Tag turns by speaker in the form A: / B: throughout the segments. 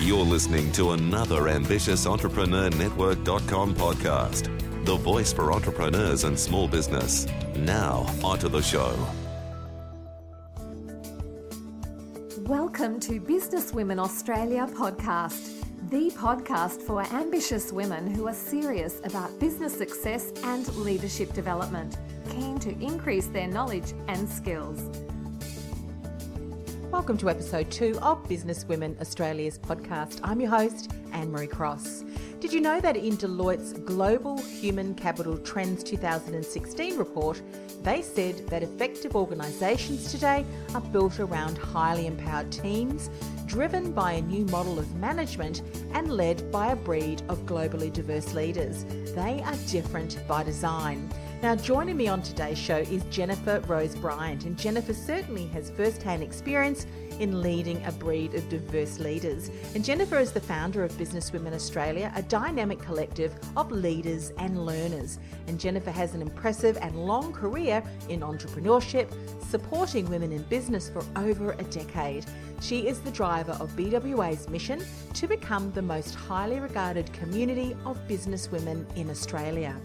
A: You're listening to another ambitious Entrepreneur Network.com podcast. The voice for entrepreneurs and small business. Now, onto the show.
B: Welcome to Business Women Australia podcast, the podcast for ambitious women who are serious about business success and leadership development, keen to increase their knowledge and skills.
C: Welcome to episode two of Business Women Australia's podcast. I'm your host, Anne Marie Cross. Did you know that in Deloitte's Global Human Capital Trends 2016 report, they said that effective organisations today are built around highly empowered teams, driven by a new model of management, and led by a breed of globally diverse leaders. They are different by design. Now, joining me on today's show is Jennifer Rose Bryant, and Jennifer certainly has first hand experience in leading a breed of diverse leaders. And Jennifer is the founder of Business Women Australia, a dynamic collective of leaders and learners. And Jennifer has an impressive and long career in entrepreneurship, supporting women in business for over a decade. She is the driver of BWA's mission to become the most highly regarded community of business women in Australia.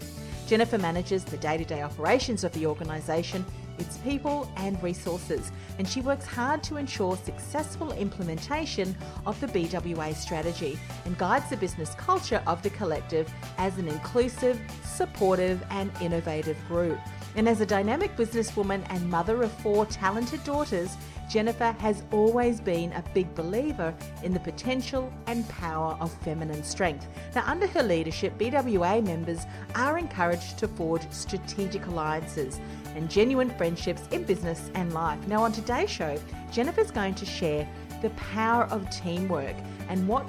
C: Jennifer manages the day to day operations of the organisation, its people and resources, and she works hard to ensure successful implementation of the BWA strategy and guides the business culture of the collective as an inclusive, supportive, and innovative group. And as a dynamic businesswoman and mother of four talented daughters, Jennifer has always been a big believer in the potential and power of feminine strength. Now, under her leadership, BWA members are encouraged to forge strategic alliances and genuine friendships in business and life. Now, on today's show, Jennifer's going to share the power of teamwork and what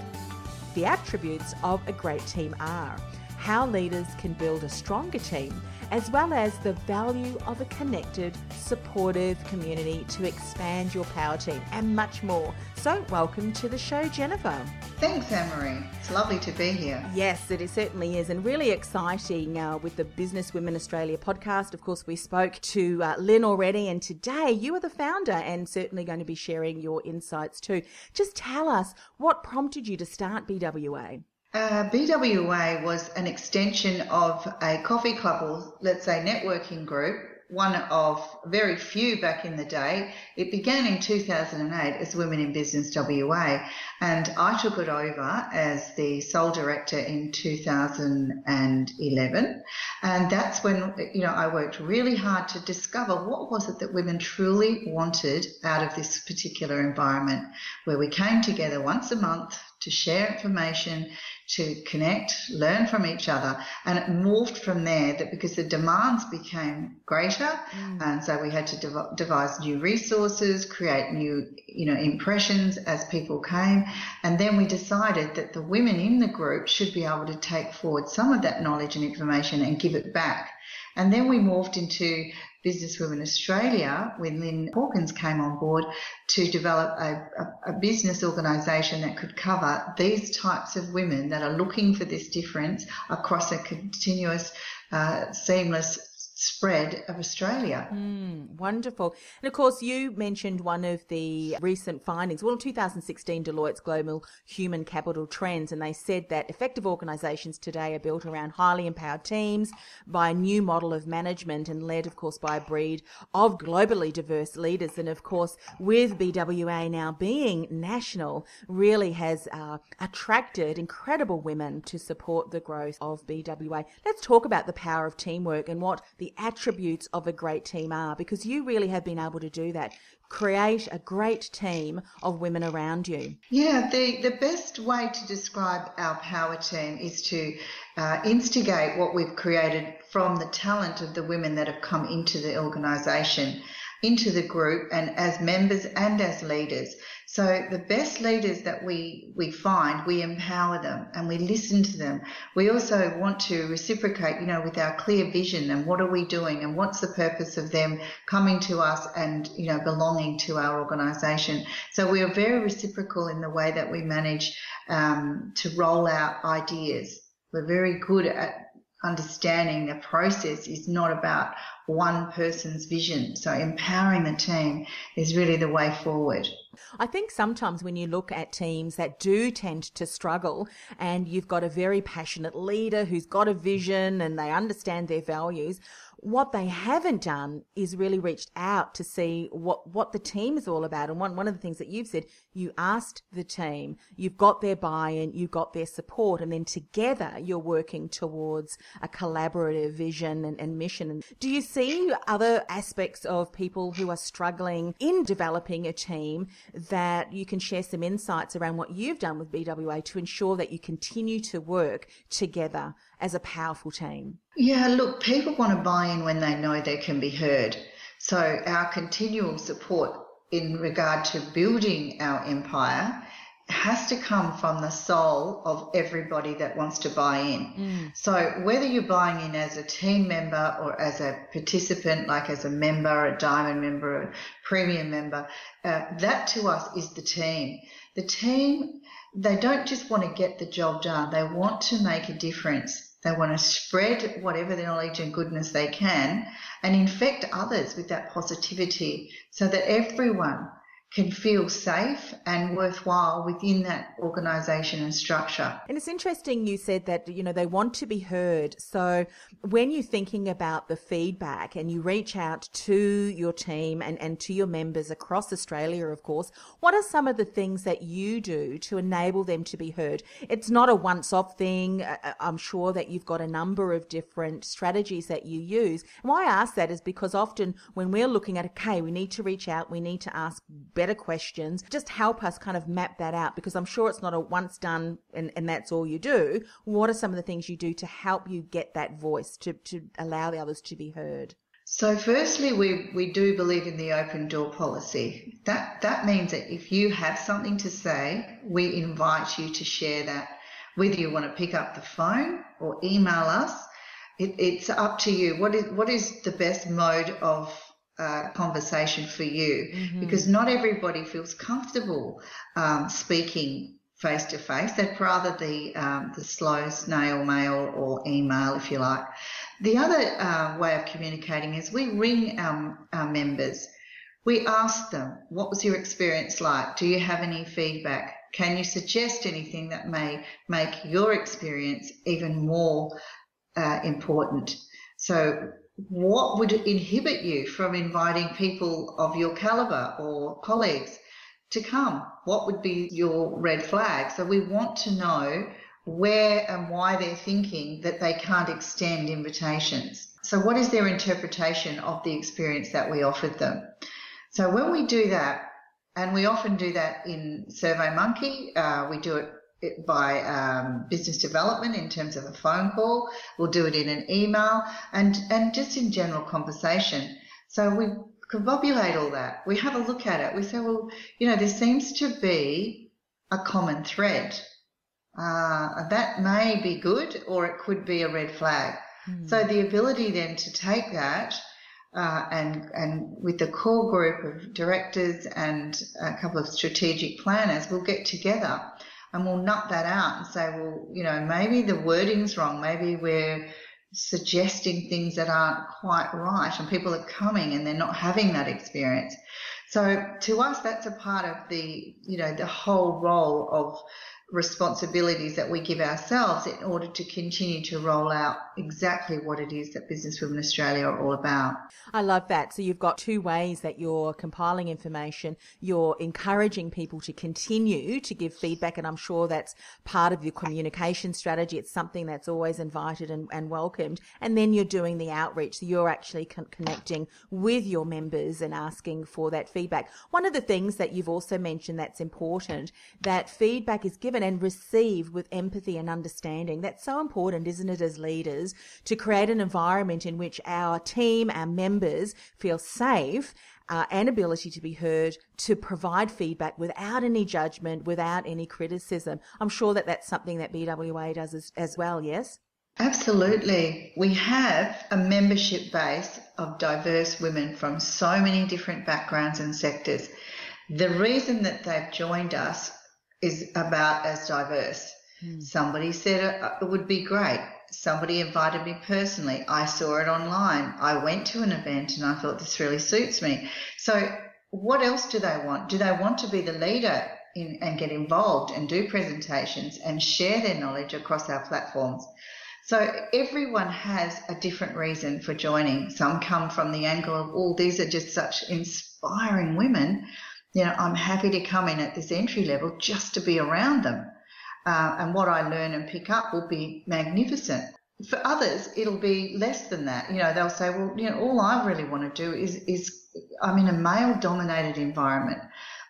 C: the attributes of a great team are, how leaders can build a stronger team as well as the value of a connected, supportive community to expand your power team and much more. So, welcome to the show, Jennifer.
D: Thanks, Anne-Marie. It's lovely to be here.
C: Yes, it certainly is, and really exciting uh, with the Business Women Australia podcast. Of course, we spoke to uh, Lynn already, and today you are the founder and certainly going to be sharing your insights too. Just tell us what prompted you to start BWA.
D: Uh, BWA was an extension of a coffee club, or let's say networking group, one of very few back in the day. It began in 2008 as Women in Business WA, and I took it over as the sole director in 2011. And that's when, you know, I worked really hard to discover what was it that women truly wanted out of this particular environment where we came together once a month to share information, to connect, learn from each other. And it morphed from there that because the demands became greater, mm. and so we had to dev- devise new resources, create new, you know, impressions as people came. And then we decided that the women in the group should be able to take forward some of that knowledge and information and give it back. And then we morphed into Business Women Australia when Lynn Hawkins came on board to develop a, a, a business organisation that could cover these types of women that are looking for this difference across a continuous, uh, seamless spread of Australia.
C: Mm, wonderful. And of course, you mentioned one of the recent findings. Well, in 2016, Deloitte's Global Human Capital Trends, and they said that effective organisations today are built around highly empowered teams by a new model of management and led, of course, by a breed of globally diverse leaders. And of course, with BWA now being national, really has uh, attracted incredible women to support the growth of BWA. Let's talk about the power of teamwork and what the the attributes of a great team are because you really have been able to do that. Create a great team of women around you.
D: Yeah, the, the best way to describe our power team is to uh, instigate what we've created from the talent of the women that have come into the organisation. Into the group and as members and as leaders. So the best leaders that we, we find, we empower them and we listen to them. We also want to reciprocate, you know, with our clear vision and what are we doing and what's the purpose of them coming to us and, you know, belonging to our organization. So we are very reciprocal in the way that we manage um, to roll out ideas. We're very good at understanding the process is not about one person's vision. So empowering the team is really the way forward.
C: I think sometimes when you look at teams that do tend to struggle and you've got a very passionate leader who's got a vision and they understand their values, what they haven't done is really reached out to see what, what the team is all about. And one, one of the things that you've said, you asked the team, you've got their buy-in, you've got their support, and then together you're working towards a collaborative vision and, and mission. Do you see other aspects of people who are struggling in developing a team that you can share some insights around what you've done with BWA to ensure that you continue to work together as a powerful team?
D: Yeah, look, people want to buy in when they know they can be heard. So our continual support in regard to building our empire has to come from the soul of everybody that wants to buy in. Mm. So whether you're buying in as a team member or as a participant, like as a member, a diamond member, a premium member, uh, that to us is the team. The team, they don't just want to get the job done. They want to make a difference. They want to spread whatever knowledge and goodness they can and infect others with that positivity so that everyone can feel safe and worthwhile within that organization and structure.
C: And it's interesting you said that, you know, they want to be heard. So when you're thinking about the feedback and you reach out to your team and, and to your members across Australia, of course, what are some of the things that you do to enable them to be heard? It's not a once off thing. Uh, uh, I'm sure that you've got a number of different strategies that you use. And why I ask that is because often when we're looking at, okay, we need to reach out, we need to ask better better questions. Just help us kind of map that out because I'm sure it's not a once done and, and that's all you do. What are some of the things you do to help you get that voice to, to allow the others to be heard?
D: So firstly, we, we do believe in the open door policy. That, that means that if you have something to say, we invite you to share that. Whether you want to pick up the phone or email us, it, it's up to you. What is, what is the best mode of uh, conversation for you mm-hmm. because not everybody feels comfortable um, speaking face to face. They'd rather the um, the slow snail mail or email, if you like. The other uh, way of communicating is we ring our, our members. We ask them, "What was your experience like? Do you have any feedback? Can you suggest anything that may make your experience even more uh, important?" So what would inhibit you from inviting people of your caliber or colleagues to come? What would be your red flag? So we want to know where and why they're thinking that they can't extend invitations. So what is their interpretation of the experience that we offered them? So when we do that, and we often do that in SurveyMonkey, uh, we do it by um, business development in terms of a phone call. We'll do it in an email and, and just in general conversation. So we confabulate all that. We have a look at it. We say, well, you know, there seems to be a common thread. Uh, that may be good or it could be a red flag. Mm. So the ability then to take that uh, and and with the core group of directors and a couple of strategic planners, we'll get together and we'll nut that out and say, well, you know, maybe the wording's wrong. Maybe we're suggesting things that aren't quite right and people are coming and they're not having that experience. So to us, that's a part of the, you know, the whole role of responsibilities that we give ourselves in order to continue to roll out exactly what it is that Business Women Australia are all about.
C: I love that. So you've got two ways that you're compiling information. You're encouraging people to continue to give feedback, and I'm sure that's part of your communication strategy. It's something that's always invited and, and welcomed. And then you're doing the outreach. So you're actually con- connecting with your members and asking for that feedback. One of the things that you've also mentioned that's important, that feedback is given given and received with empathy and understanding. That's so important, isn't it, as leaders, to create an environment in which our team, our members feel safe uh, and ability to be heard to provide feedback without any judgment, without any criticism. I'm sure that that's something that BWA does as, as well, yes?
D: Absolutely. We have a membership base of diverse women from so many different backgrounds and sectors. The reason that they've joined us is about as diverse. Mm. Somebody said it would be great. Somebody invited me personally. I saw it online. I went to an event and I thought this really suits me. So, what else do they want? Do they want to be the leader in, and get involved and do presentations and share their knowledge across our platforms? So everyone has a different reason for joining. Some come from the angle of, oh, these are just such inspiring women. You know, I'm happy to come in at this entry level just to be around them. Uh, and what I learn and pick up will be magnificent. For others, it'll be less than that. You know, they'll say, well, you know, all I really want to do is, is I'm in a male dominated environment.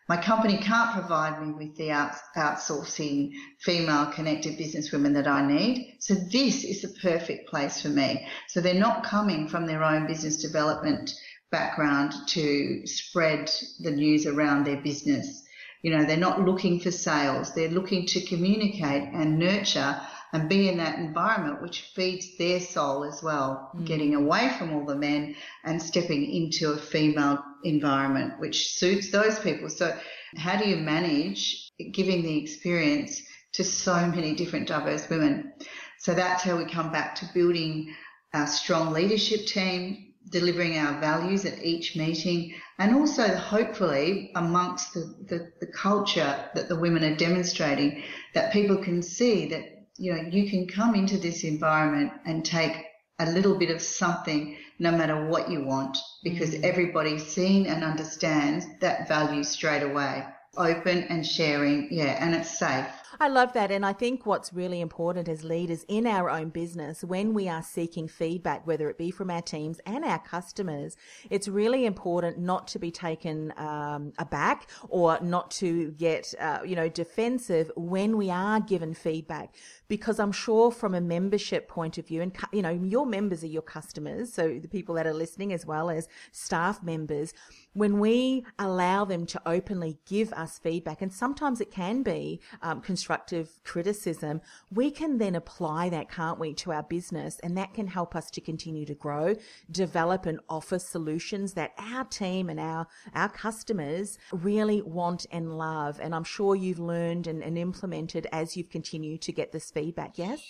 D: My company can't provide me with the out, outsourcing female connected businesswomen that I need. So this is the perfect place for me. So they're not coming from their own business development background to spread the news around their business. You know, they're not looking for sales. They're looking to communicate and nurture and be in that environment which feeds their soul as well, mm. getting away from all the men and stepping into a female environment which suits those people. So, how do you manage giving the experience to so many different diverse women? So, that's how we come back to building a strong leadership team, delivering our values at each meeting, and also hopefully amongst the, the, the culture that the women are demonstrating, that people can see that you know, you can come into this environment and take a little bit of something no matter what you want because mm. everybody sees and understands that value straight away. Open and sharing, yeah, and it's safe.
C: I love that. And I think what's really important as leaders in our own business, when we are seeking feedback, whether it be from our teams and our customers, it's really important not to be taken um, aback or not to get, uh, you know, defensive when we are given feedback. Because I'm sure from a membership point of view, and, you know, your members are your customers. So the people that are listening as well as staff members, when we allow them to openly give us feedback, and sometimes it can be um, constructive criticism, we can then apply that, can't we, to our business, and that can help us to continue to grow, develop, and offer solutions that our team and our our customers really want and love. And I'm sure you've learned and, and implemented as you've continued to get this feedback. Yes.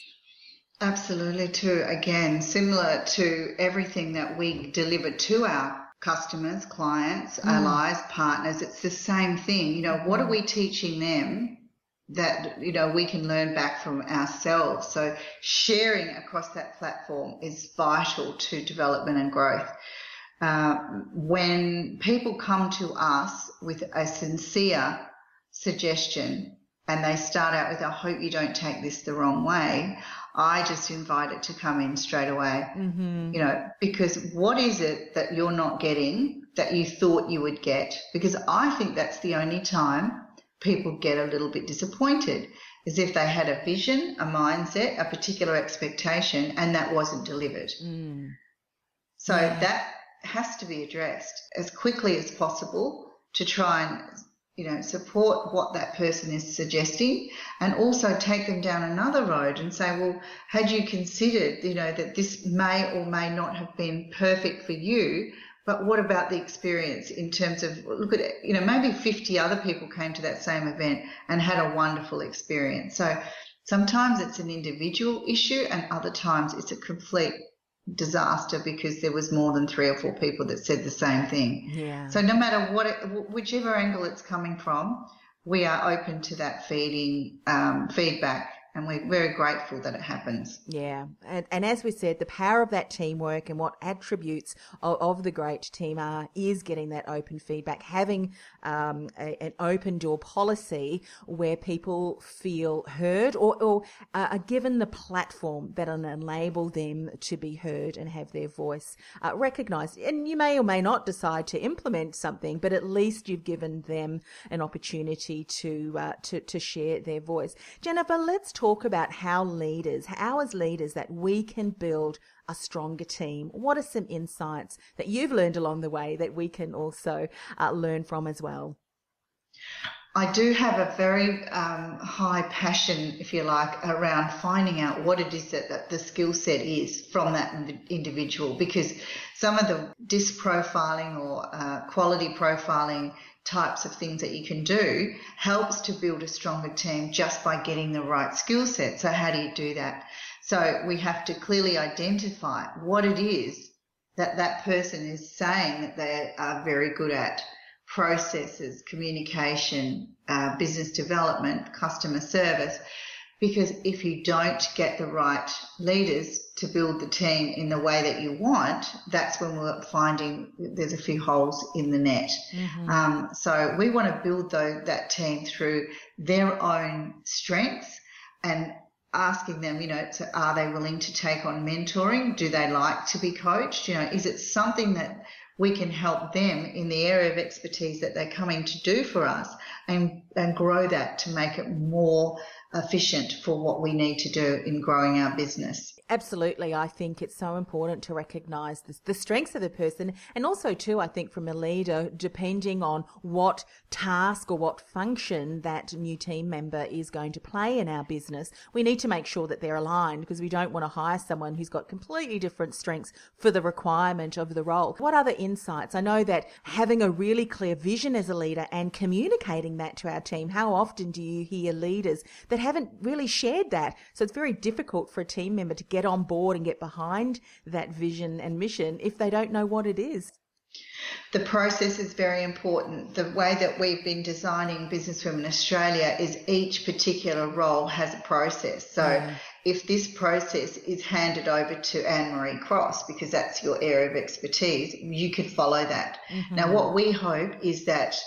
D: Absolutely, too. Again, similar to everything that we deliver to our customers, clients, mm. allies, partners. It's the same thing. You know, what are we teaching them that, you know, we can learn back from ourselves? So sharing across that platform is vital to development and growth. Uh, when people come to us with a sincere suggestion and they start out with, I hope you don't take this the wrong way. I just invite it to come in straight away. Mm-hmm. You know, because what is it that you're not getting that you thought you would get? Because I think that's the only time people get a little bit disappointed is if they had a vision, a mindset, a particular expectation, and that wasn't delivered. Mm. So yeah. that has to be addressed as quickly as possible to try and you know, support what that person is suggesting and also take them down another road and say, well, had you considered, you know, that this may or may not have been perfect for you, but what about the experience in terms of, look at you know, maybe 50 other people came to that same event and had a wonderful experience. So sometimes it's an individual issue and other times it's a complete disaster because there was more than three or four people that said the same thing. Yeah. So no matter what, it, whichever angle it's coming from, we are open to that feeding um, feedback and we're very grateful that it happens.
C: Yeah, and, and as we said, the power of that teamwork and what attributes of, of the great team are is getting that open feedback, having um, a, an open door policy where people feel heard or, or uh, are given the platform that will enable them to be heard and have their voice uh, recognised. And you may or may not decide to implement something, but at least you've given them an opportunity to uh, to, to share their voice. Jennifer, let's talk talk about how leaders, how as leaders that we can build a stronger team. What are some insights that you've learned along the way that we can also uh, learn from as well?
D: I do have a very um, high passion, if you like, around finding out what it is that, that the skill set is from that individual because some of the DISC profiling or uh, quality profiling types of things that you can do helps to build a stronger team just by getting the right skill set. So how do you do that? So we have to clearly identify what it is that that person is saying that they are very good at processes, communication, uh, business development, customer service. Because if you don't get the right leaders to build the team in the way that you want, that's when we're finding there's a few holes in the net. Mm-hmm. Um, so we want to build though, that team through their own strengths and asking them, you know, to, are they willing to take on mentoring? Do they like to be coached? You know, is it something that we can help them in the area of expertise that they're coming to do for us and, and grow that to make it more efficient for what we need to do in growing our business.
C: Absolutely. I think it's so important to recognize the, the, strengths of the person and also too, I think from a leader, depending on what task or what function that new team member is going to play in our business, we need to make sure that they're aligned because we don't want to hire someone who's got completely different strengths for the requirement of the role. What other insights? I know that having a really clear vision as a leader and communicating that to our team, how often do you hear leaders that haven't really shared that? So it's very difficult for a team member to get on board and get behind that vision and mission if they don't know what it is.
D: The process is very important. The way that we've been designing Business Women Australia is each particular role has a process. So yeah. if this process is handed over to Anne Marie Cross, because that's your area of expertise, you could follow that. Mm-hmm. Now, what we hope is that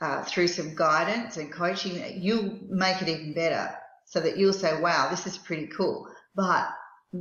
D: uh, through some guidance and coaching, you'll make it even better so that you'll say, wow, this is pretty cool. But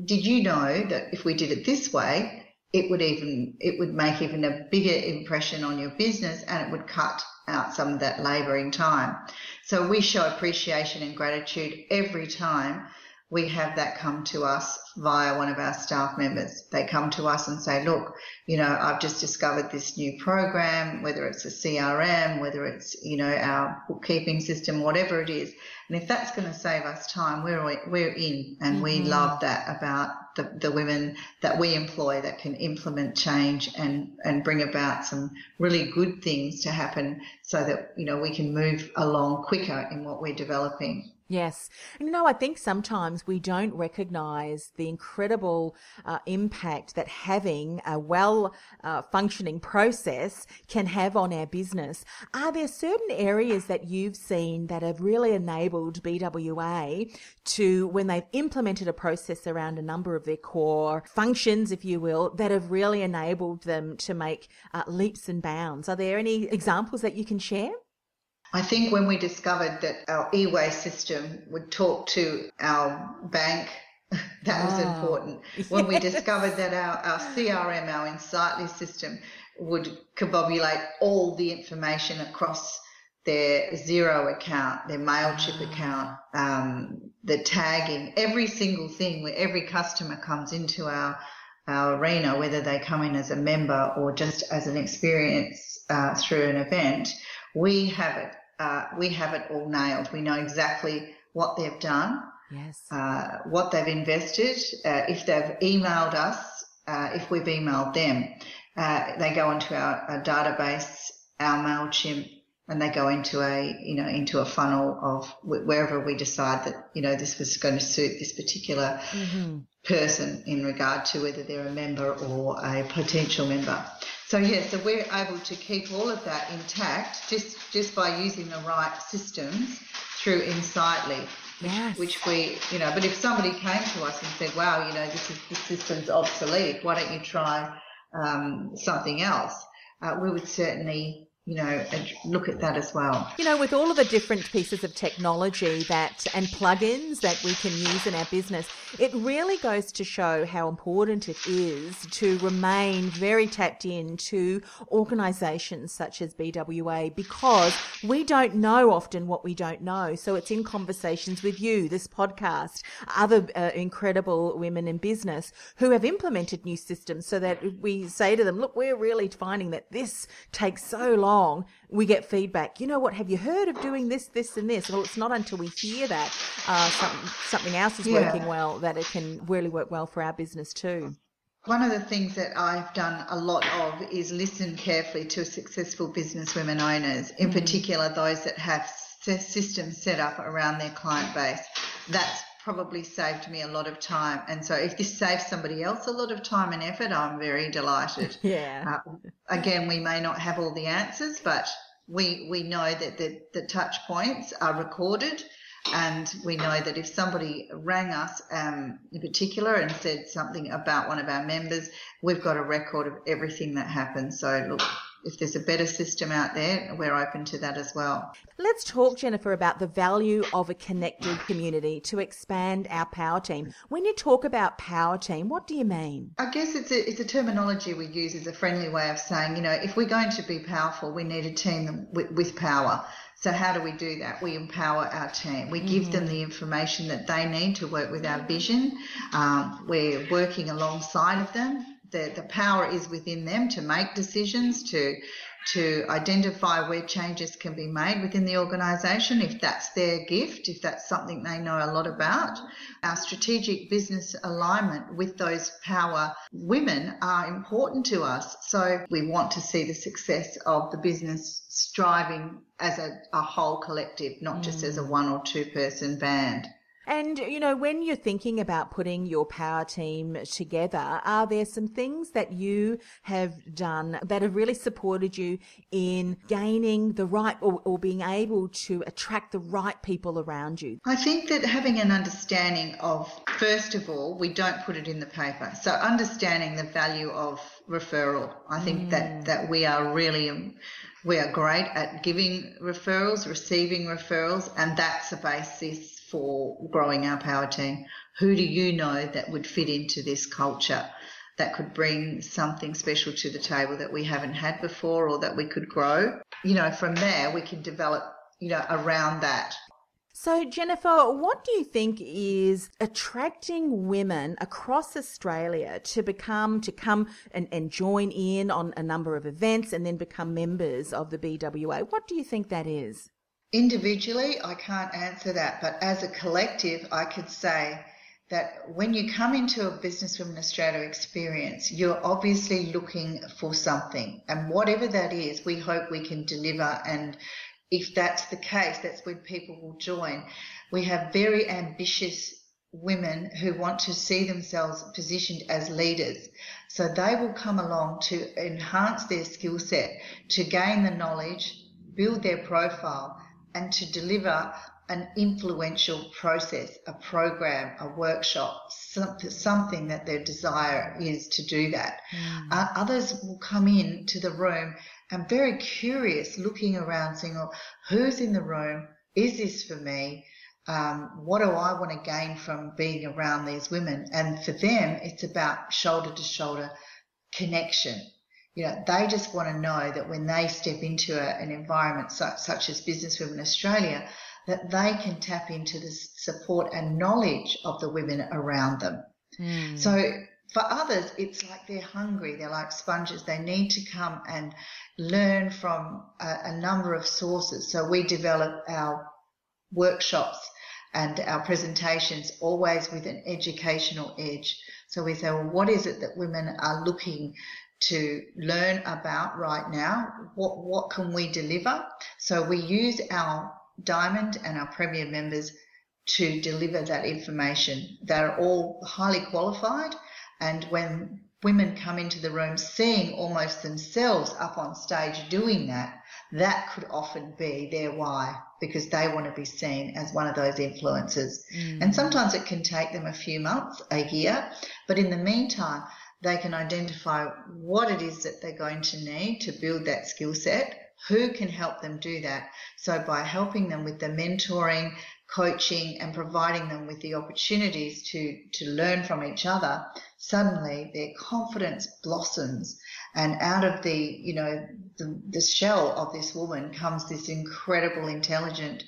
D: did you know that if we did it this way, it would even it would make even a bigger impression on your business and it would cut out some of that laboring time. So we show appreciation and gratitude every time we have that come to us via one of our staff members. They come to us and say, look, you know, I've just discovered this new program, whether it's a CRM, whether it's, you know, our bookkeeping system, whatever it is. And if that's going to save us time, we're, we're in. And mm-hmm. we love that about the, the women that we employ that can implement change and, and bring about some really good things to happen so that, you know, we can move along quicker in what we're developing.
C: Yes. You know, I think sometimes we don't recognize the incredible uh, impact that having a well uh, functioning process can have on our business. Are there certain areas that you've seen that have really enabled BWA to, when they've implemented a process around a number of their core functions, if you will, that have really enabled them to make uh, leaps and bounds? Are there any examples that you can share?
D: I think when we discovered that our eWAY system would talk to our bank, that was oh, important. When yes. we discovered that our, our CRM, our Insightly system, would combobulate all the information across their Xero account, their MailChimp oh. account, um, the tagging, every single thing where every customer comes into our our arena, whether they come in as a member or just as an experience uh, through an event, we have it uh, we have it all nailed. We know exactly what they've done,
C: yes,
D: uh, what they've invested, uh, if they've emailed us, uh, if we've emailed them. Uh, they go onto our, our, database, our Mailchimp, and they go into a you know into a funnel of wherever we decide that you know this was going to suit this particular mm-hmm. person in regard to whether they're a member or a potential member. So yeah, so we're able to keep all of that intact just just by using the right systems through Insightly.
C: Yes.
D: Which we, you know, but if somebody came to us and said, "Wow, you know, this is the system's obsolete. Why don't you try um, something else?" Uh, we would certainly you know, look at that as well.
C: You know, with all of the different pieces of technology that and plugins that we can use in our business, it really goes to show how important it is to remain very tapped in to organisations such as BWA because we don't know often what we don't know. So it's in conversations with you, this podcast, other uh, incredible women in business who have implemented new systems so that we say to them, look, we're really finding that this takes so long we get feedback. You know what? Have you heard of doing this, this, and this? Well, it's not until we hear that uh, something, something else is yeah. working well that it can really work well for our business too.
D: One of the things that I've done a lot of is listen carefully to successful business women owners, in mm-hmm. particular those that have systems set up around their client base. That's probably saved me a lot of time. And so if this saves somebody else a lot of time and effort, I'm very delighted.
C: Yeah.
D: Uh, again, we may not have all the answers, but we we know that the, the touch points are recorded. And we know that if somebody rang us um, in particular and said something about one of our members, we've got a record of everything that happened. So, look, if there's a better system out there, we're open to that as well.
C: Let's talk, Jennifer, about the value of a connected community to expand our power team. When you talk about power team, what do you mean?
D: I guess it's a, it's a terminology we use as a friendly way of saying, you know, if we're going to be powerful, we need a team with, with power. So how do we do that? We empower our team. We give mm-hmm. them the information that they need to work with our vision. Um, we're working alongside of them the, the power is within them to make decisions, to to identify where changes can be made within the organisation if that's their gift, if that's something they know a lot about. Our strategic business alignment with those power women are important to us. So we want to see the success of the business striving as a, a whole collective, not mm. just as a mm. one or two person band.
C: And, you know, when you're thinking about putting your power team together, are there some things that you have done that have really supported you in gaining the right or, or being able to attract the right people around you?
D: I think that having an understanding of, first of all, we don't put it in the paper. So understanding the value of referral. I think mm. that, that we are really, we are great at giving referrals, receiving referrals, and that's a basis for growing our power team. Who do you know that would fit into this culture? That could bring something special to the table that we haven't had before or that we could grow. You know, from there we can develop, you know, around that.
C: So, Jennifer, what do you think is attracting women across Australia to become, to come and, and join in on a number of events and then become members of the BWA? What do you think that is?
D: Individually, I can't answer that, but as a collective, I could say that when you come into a Business Women Australia experience, you're obviously looking for something. And whatever that is, we hope we can deliver. And if that's the case, that's when people will join. We have very ambitious women who want to see themselves positioned as leaders. So they will come along to enhance their skill set, to gain the knowledge, build their profile, and to deliver an influential process, a program, a workshop, something that their desire is to do that. Mm. Uh, others will come in to the room and very curious, looking around, saying, oh, who's in the room? Is this for me? Um, what do I want to gain from being around these women? And for them, it's about shoulder to shoulder connection you know, they just want to know that when they step into a, an environment such, such as Business Women Australia, that they can tap into the support and knowledge of the women around them. Mm. So for others, it's like they're hungry. They're like sponges. They need to come and learn from a, a number of sources. So we develop our workshops and our presentations always with an educational edge. So we say, well, what is it that women are looking to learn about right now. What, what can we deliver? So we use our Diamond and our Premier members to deliver that information. They're all highly qualified. And when women come into the room seeing almost themselves up on stage doing that, that could often be their why because they want to be seen as one of those influencers. Mm. And sometimes it can take them a few months, a year, but in the meantime, they can identify what it is that they're going to need to build that skill set who can help them do that. So by helping them with the mentoring, coaching and providing them with the opportunities to, to learn from each other, suddenly their confidence blossoms. And out of the, you know, the, the shell of this woman comes this incredible, intelligent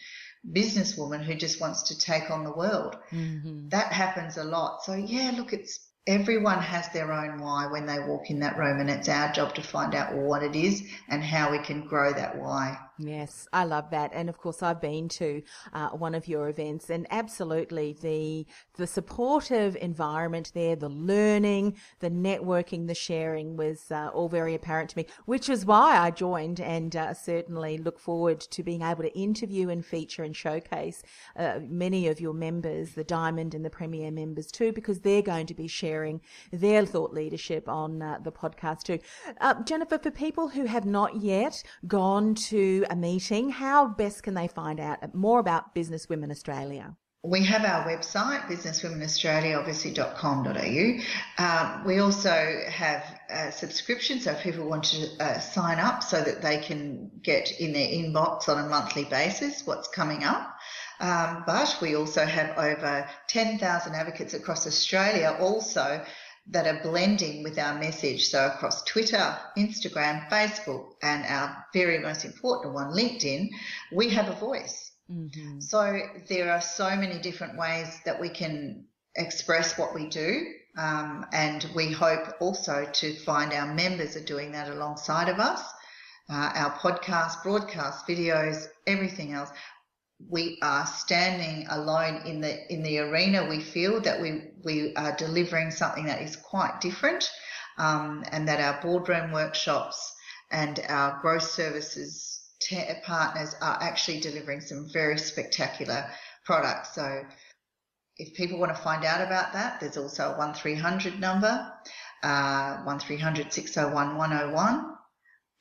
D: businesswoman who just wants to take on the world. Mm-hmm. That happens a lot. So yeah, look, it's everyone has their own why when they walk in that room and it's our job to find out what it is and how we can grow that why.
C: Yes, I love that, and of course, I've been to uh, one of your events, and absolutely the the supportive environment there, the learning, the networking, the sharing was uh, all very apparent to me, which is why I joined, and uh, certainly look forward to being able to interview and feature and showcase uh, many of your members, the Diamond and the Premier members too, because they're going to be sharing their thought leadership on uh, the podcast too. Uh, Jennifer, for people who have not yet gone to a meeting, how best can they find out more about Business Women Australia?
D: We have our website, businesswomenaustralia, Um, we also have a subscription, so if people want to uh, sign up so that they can get in their inbox on a monthly basis what's coming up. Um, but we also have over 10,000 advocates across Australia also that are blending with our message. So across Twitter, Instagram, Facebook, and our very most important one, LinkedIn, we have a voice. Mm-hmm. So there are so many different ways that we can express what we do. Um, and we hope also to find our members are doing that alongside of us. Uh, our podcast, broadcast, videos, everything else we are standing alone in the in the arena, we feel that we we are delivering something that is quite different, um, and that our boardroom workshops and our growth services partners are actually delivering some very spectacular products. So, if people want to find out about that, there's also a one three hundred number, uh, one 1300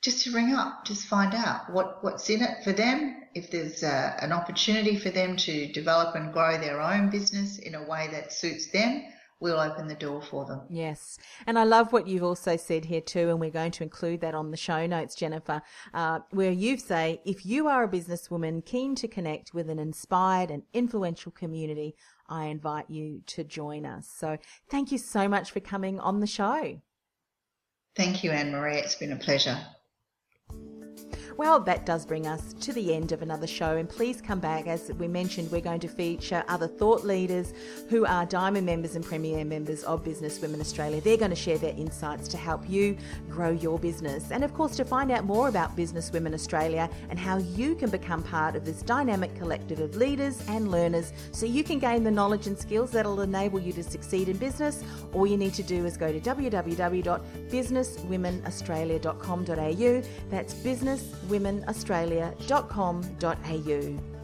D: just to ring up, just find out what, what's in it for them. If there's uh, an opportunity for them to develop and grow their own business in a way that suits them, we'll open the door for them.
C: Yes. And I love what you've also said here too, and we're going to include that on the show notes, Jennifer, uh, where you say, if you are a businesswoman keen to connect with an inspired and influential community, I invite you to join us. So thank you so much for coming on the show.
D: Thank you, Anne Marie. It's been a pleasure.
C: Well, that does bring us to the end of another show, and please come back. As we mentioned, we're going to feature other thought leaders who are Diamond members and Premier members of Business Women Australia. They're going to share their insights to help you grow your business. And of course, to find out more about Business Women Australia and how you can become part of this dynamic collective of leaders and learners so you can gain the knowledge and skills that'll enable you to succeed in business, all you need to do is go to www.businesswomenaustralia.com.au. That's business womenaustralia.com.au.